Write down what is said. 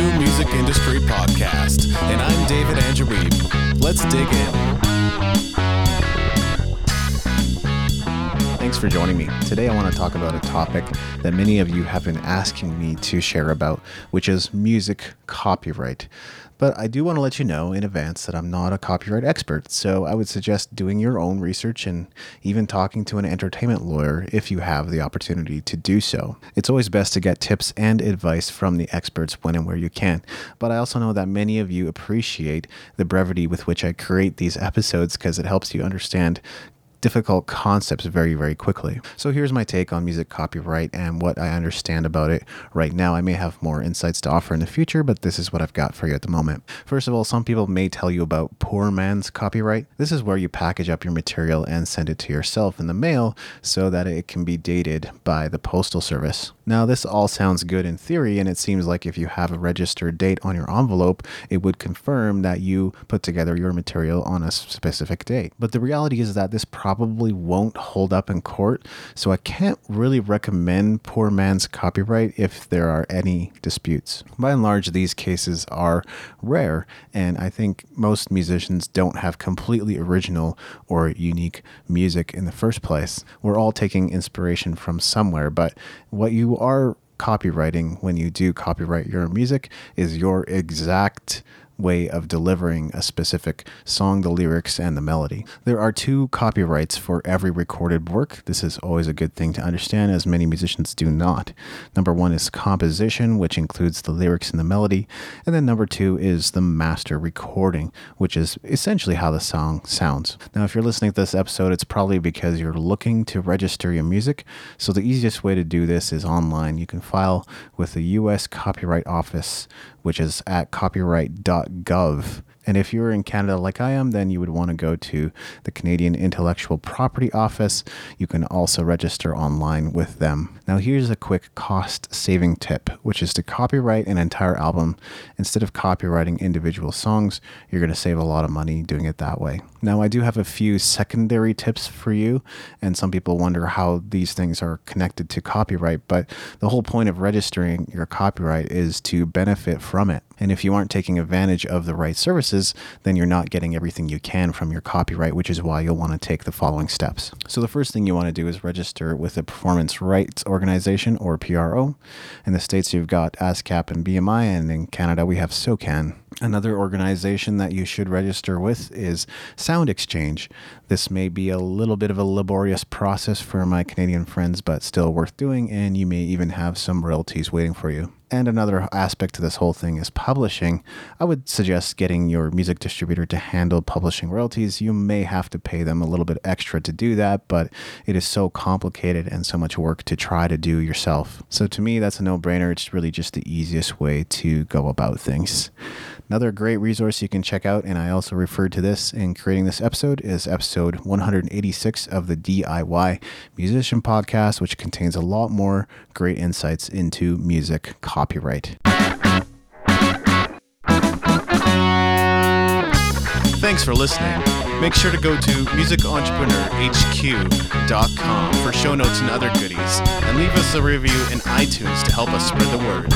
new music industry podcast, and I'm David Andrew Wiebe. Let's dig in. Thanks for joining me. Today, I want to talk about a topic that many of you have been asking me to share about, which is music copyright. But I do want to let you know in advance that I'm not a copyright expert, so I would suggest doing your own research and even talking to an entertainment lawyer if you have the opportunity to do so. It's always best to get tips and advice from the experts when and where you can. But I also know that many of you appreciate the brevity with which I create these episodes because it helps you understand difficult concepts very, very quickly. So here's my take on music copyright and what I understand about it right now. I may have more insights to offer in the future, but this is what I've got for you at the moment. First of all, some people may tell you about poor man's copyright. This is where you package up your material and send it to yourself in the mail so that it can be dated by the postal service. Now, this all sounds good in theory, and it seems like if you have a registered date on your envelope, it would confirm that you put together your material on a specific date. But the reality is that this probably won't hold up in court, so I can't really recommend poor man's copyright if there are any disputes. By and large, these cases are rare, and I think most musicians don't have completely original or unique music in the first place. We're all taking inspiration from somewhere, but what you are copyrighting when you do copyright your music is your exact way of delivering a specific song, the lyrics, and the melody. There are two copyrights for every recorded work. This is always a good thing to understand, as many musicians do not. Number one is composition, which includes the lyrics and the melody. And then number two is the master recording, which is essentially how the song sounds. Now, if you're listening to this episode, it's probably because you're looking to register your music. So the easiest way to do this is online. You can file with the U.S. Copyright Office which is at copyright.gov. And if you're in Canada like I am, then you would want to go to the Canadian Intellectual Property Office. You can also register online with them. Now, here's a quick cost saving tip, which is to copyright an entire album. Instead of copyrighting individual songs, you're going to save a lot of money doing it that way. Now, I do have a few secondary tips for you, and some people wonder how these things are connected to copyright, but the whole point of registering your copyright is to benefit from it. And if you aren't taking advantage of the right services, then you're not getting everything you can from your copyright, which is why you'll want to take the following steps. So, the first thing you want to do is register with a performance rights organization or PRO. In the States, you've got ASCAP and BMI, and in Canada, we have SOCAN. Another organization that you should register with is Sound Exchange. This may be a little bit of a laborious process for my Canadian friends, but still worth doing, and you may even have some royalties waiting for you. And another aspect to this whole thing is publishing. I would suggest getting your music distributor to handle publishing royalties. You may have to pay them a little bit extra to do that, but it is so complicated and so much work to try to do yourself. So to me, that's a no brainer. It's really just the easiest way to go about things. Another great resource you can check out, and I also referred to this in creating this episode, is episode 186 of the DIY Musician Podcast, which contains a lot more great insights into music copyright. Thanks for listening. Make sure to go to musicentrepreneur.hq.com for show notes and other goodies, and leave us a review in iTunes to help us spread the word.